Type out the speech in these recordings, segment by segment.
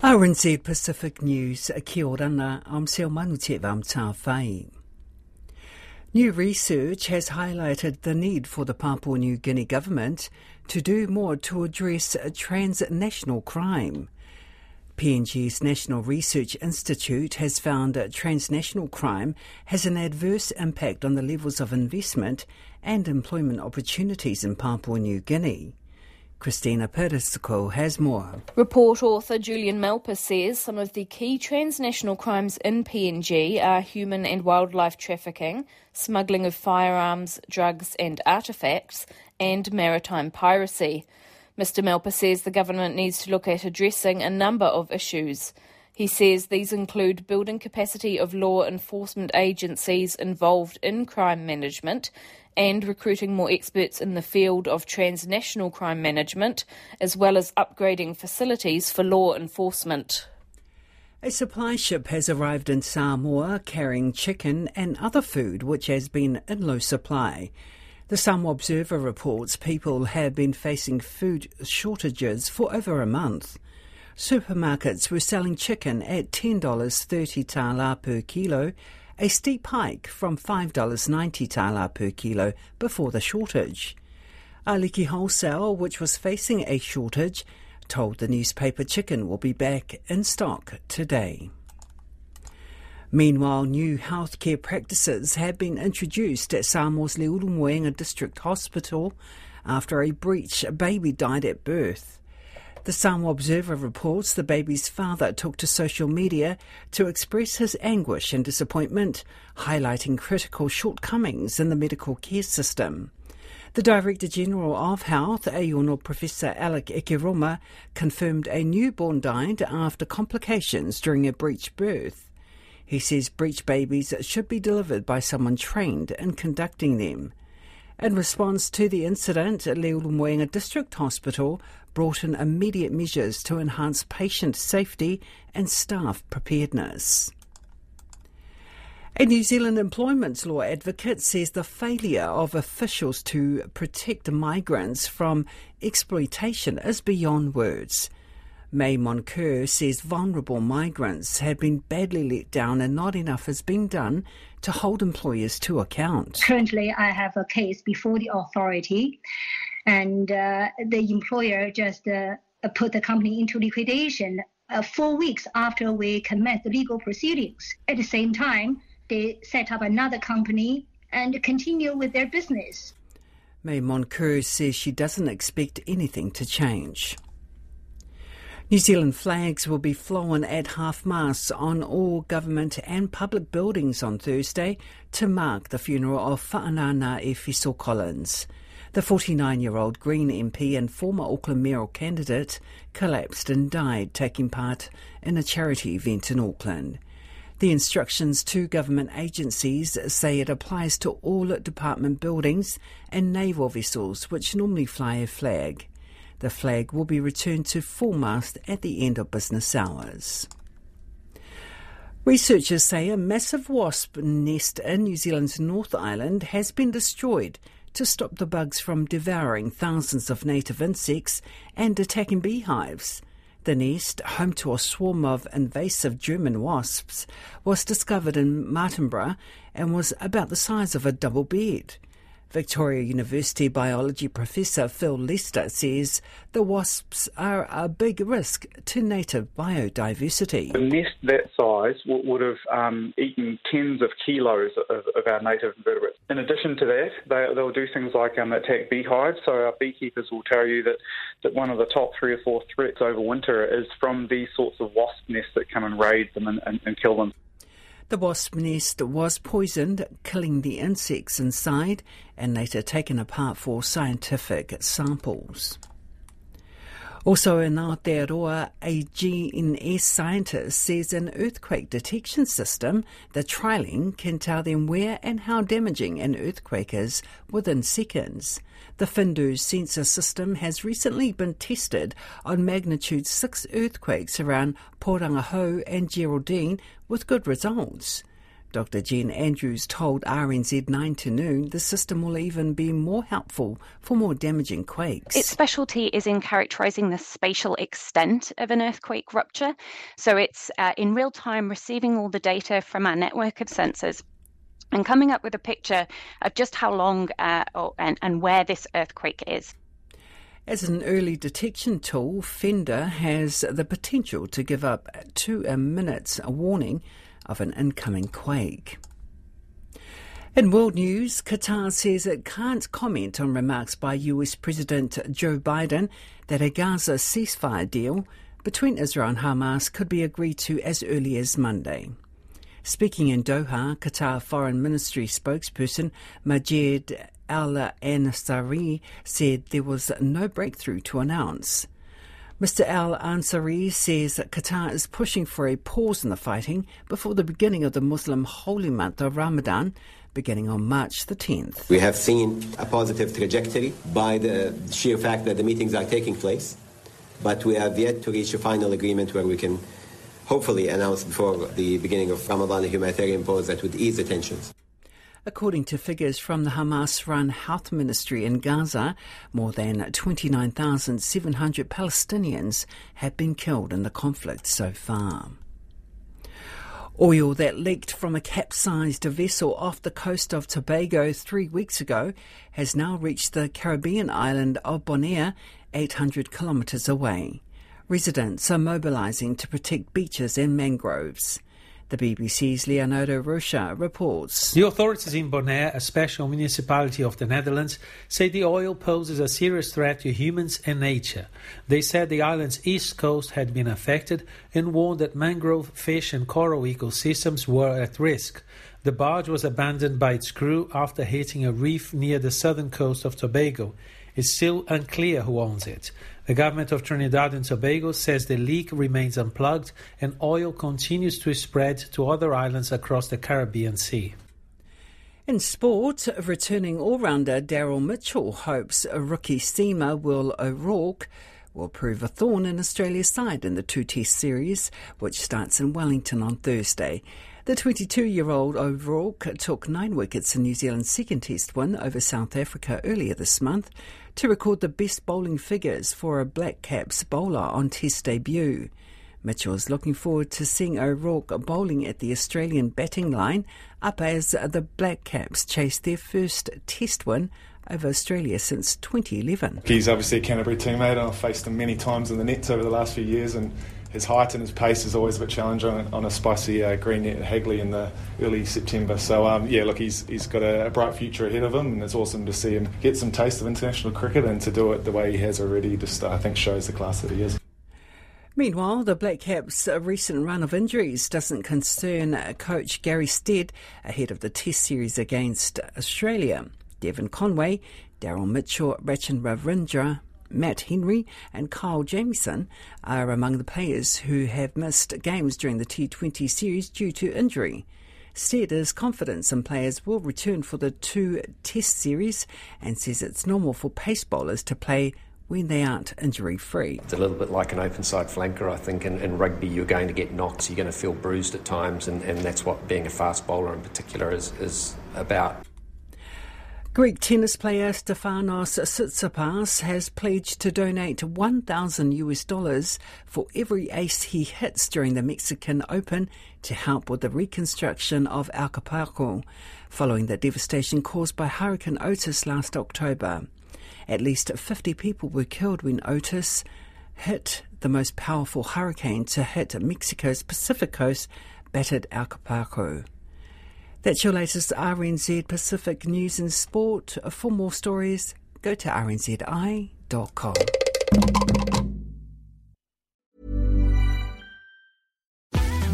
RNZ Pacific News, uh, kia ora na, I'm Sel. New research has highlighted the need for the Papua New Guinea government to do more to address transnational crime. PNG's National Research Institute has found that transnational crime has an adverse impact on the levels of investment and employment opportunities in Papua New Guinea. Christina Persico has more. Report author Julian Malpass says some of the key transnational crimes in PNG are human and wildlife trafficking, smuggling of firearms, drugs and artefacts, and maritime piracy. Mr Malpass says the government needs to look at addressing a number of issues. He says these include building capacity of law enforcement agencies involved in crime management and recruiting more experts in the field of transnational crime management, as well as upgrading facilities for law enforcement. A supply ship has arrived in Samoa carrying chicken and other food which has been in low supply. The Samoa Observer reports people have been facing food shortages for over a month. Supermarkets were selling chicken at $10.30 tala per kilo a steep hike from $5.90 tala per kilo before the shortage. Aliki Wholesale, which was facing a shortage, told the newspaper chicken will be back in stock today. Meanwhile, new healthcare practices have been introduced at Samoa's Leulumoega District Hospital after a breech baby died at birth. The Samoa Observer reports the baby's father took to social media to express his anguish and disappointment, highlighting critical shortcomings in the medical care system. The Director General of Health, Aiono Professor Alec Ekeroma, confirmed a newborn died after complications during a breech birth. He says breech babies should be delivered by someone trained in conducting them. In response to the incident, Leulumoega District Hospital brought in immediate measures to enhance patient safety and staff preparedness. A New Zealand employment law advocate says the failure of officials to protect migrants from exploitation is beyond words. May Moncur says vulnerable migrants have been badly let down and not enough has been done to hold employers to account. Currently, I have a case before the authority, and uh, the employer just uh, put the company into liquidation uh, four weeks after we commenced the legal proceedings. At the same time, they set up another company and continue with their business. May Moncur says she doesn't expect anything to change. New Zealand flags will be flown at half mast on all government and public buildings on Thursday to mark the funeral of Fa'anana Efeso Collins. The 49 year old Green MP and former Auckland mayoral candidate collapsed and died taking part in a charity event in Auckland. The instructions to government agencies say it applies to all department buildings and naval vessels which normally fly a flag. The flag will be returned to full mast at the end of business hours. Researchers say a massive wasp nest in New Zealand's North Island has been destroyed to stop the bugs from devouring thousands of native insects and attacking beehives. The nest, home to a swarm of invasive German wasps, was discovered in Martinborough and was about the size of a double bed. Victoria University biology professor Phil Lester says the wasps are a big risk to native biodiversity. A nest that size would have um, eaten tens of kilos of, of, our native invertebrates. In addition to that, they, will do things like um, attack beehives. So our beekeepers will tell you that, that one of the top three or four threats over winter is from these sorts of wasp nests that come and raid them and, and, and kill them. The wasp nest was poisoned, killing the insects inside, and later taken apart for scientific samples. Also in Aotearoa, a GNS scientist says an earthquake detection system they're trialling can tell them where and how damaging an earthquake is within seconds. The FinDer sensor system has recently been tested on magnitude 6 earthquakes around Porangahau and Geraldine with good results. Dr. Jen Andrews told RNZ 9 to noon the system will even be more helpful for more damaging quakes. Its specialty is in characterising the spatial extent of an earthquake rupture. So it's uh, in real time receiving all the data from our network of sensors and coming up with a picture of just how long uh, or, and, and where this earthquake is. As an early detection tool, FinDer has the potential to give up to a minute's warning of an incoming quake. In world news, Qatar says it can't comment on remarks by US President Joe Biden that a Gaza ceasefire deal between Israel and Hamas could be agreed to as early as Monday. Speaking in Doha, Qatar Foreign Ministry spokesperson Majid Al Ansari said there was no breakthrough to announce. Mr. Al Ansari says that Qatar is pushing for a pause in the fighting before the beginning of the Muslim holy month of Ramadan, beginning on March the 10th. We have seen a positive trajectory by the sheer fact that the meetings are taking place, but we have yet to reach a final agreement where we can hopefully announce before the beginning of Ramadan a humanitarian pause that would ease the tensions. According to figures from the Hamas run health ministry in Gaza, more than 29,700 Palestinians have been killed in the conflict so far. Oil that leaked from a capsized vessel off the coast of Tobago three weeks ago has now reached the Caribbean island of Bonaire, 800 kilometres away. Residents are mobilising to protect beaches and mangroves. The BBC's Leonardo Rocha reports. The authorities in Bonaire, a special municipality of the Netherlands, say the oil poses a serious threat to humans and nature. They said the island's east coast had been affected and warned that mangrove, fish, and coral ecosystems were at risk. The barge was abandoned by its crew after hitting a reef near the southern coast of Tobago. It's still unclear who owns it. The government of Trinidad and Tobago says the leak remains unplugged and oil continues to spread to other islands across the Caribbean Sea. In sport, returning all-rounder Daryl Mitchell hopes a rookie seamer Will O'Rourke will prove a thorn in Australia's side in the two-test series, which starts in Wellington on Thursday. The 22-year-old O'Rourke took nine wickets in New Zealand's second test win over South Africa earlier this month to record the best bowling figures for a Black Caps bowler on Test debut. Mitchell is looking forward to seeing O'Rourke bowling at the Australian batting line up as the Black Caps chase their first Test win over Australia since 2011. He's obviously a Canterbury teammate. I've faced him many times in the nets over the last few years and his height and his pace is always a bit challenging on, on a spicy uh, green at Hagley in the early September. So um, yeah, look, he's he's got a, a, bright future ahead of him, and it's awesome to see him get some taste of international cricket and to do it the way he has already. Just uh, I think shows the class that he is. Meanwhile, the Black Caps' recent run of injuries doesn't concern coach Gary Stead ahead of the Test series against Australia. Devon Conway, Daryl Mitchell, Rachin Ravindra, Matt Henry and Kyle Jamieson are among the players who have missed games during the T20 series due to injury. Stead is confident some players will return for the two test series and says it's normal for pace bowlers to play when they aren't injury free. It's a little bit like an open side flanker, I think. In, in, rugby, you're going to get knocks, you're going to feel bruised at times, and, and that's what being a fast bowler in particular is, is about. Greek tennis player Stefanos Tsitsipas has pledged to donate 1,000 US dollars for every ace he hits during the Mexican Open to help with the reconstruction of Acapulco following the devastation caused by Hurricane Otis last October. At least 50 people were killed when Otis hit the most powerful hurricane to hit Mexico's Pacific coast, battered Acapulco. That's your latest RNZ Pacific news and sport. For more stories, go to rnzi.com.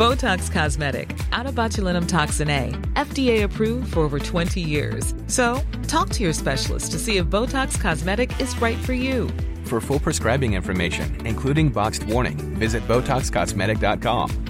Botox Cosmetic, out of botulinum toxin A, FDA approved for over 20 years. So, talk to your specialist to see if Botox Cosmetic is right for you. For full prescribing information, including boxed warning, visit BotoxCosmetic.com